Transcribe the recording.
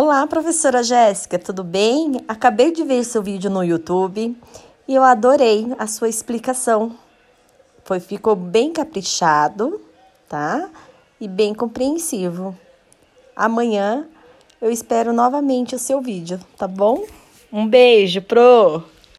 Olá, professora Jéssica, tudo bem? Acabei de ver seu vídeo no YouTube e eu adorei a sua explicação. Foi, ficou bem caprichado, tá? E bem compreensivo. Amanhã eu espero novamente o seu vídeo, tá bom? Um beijo, pro!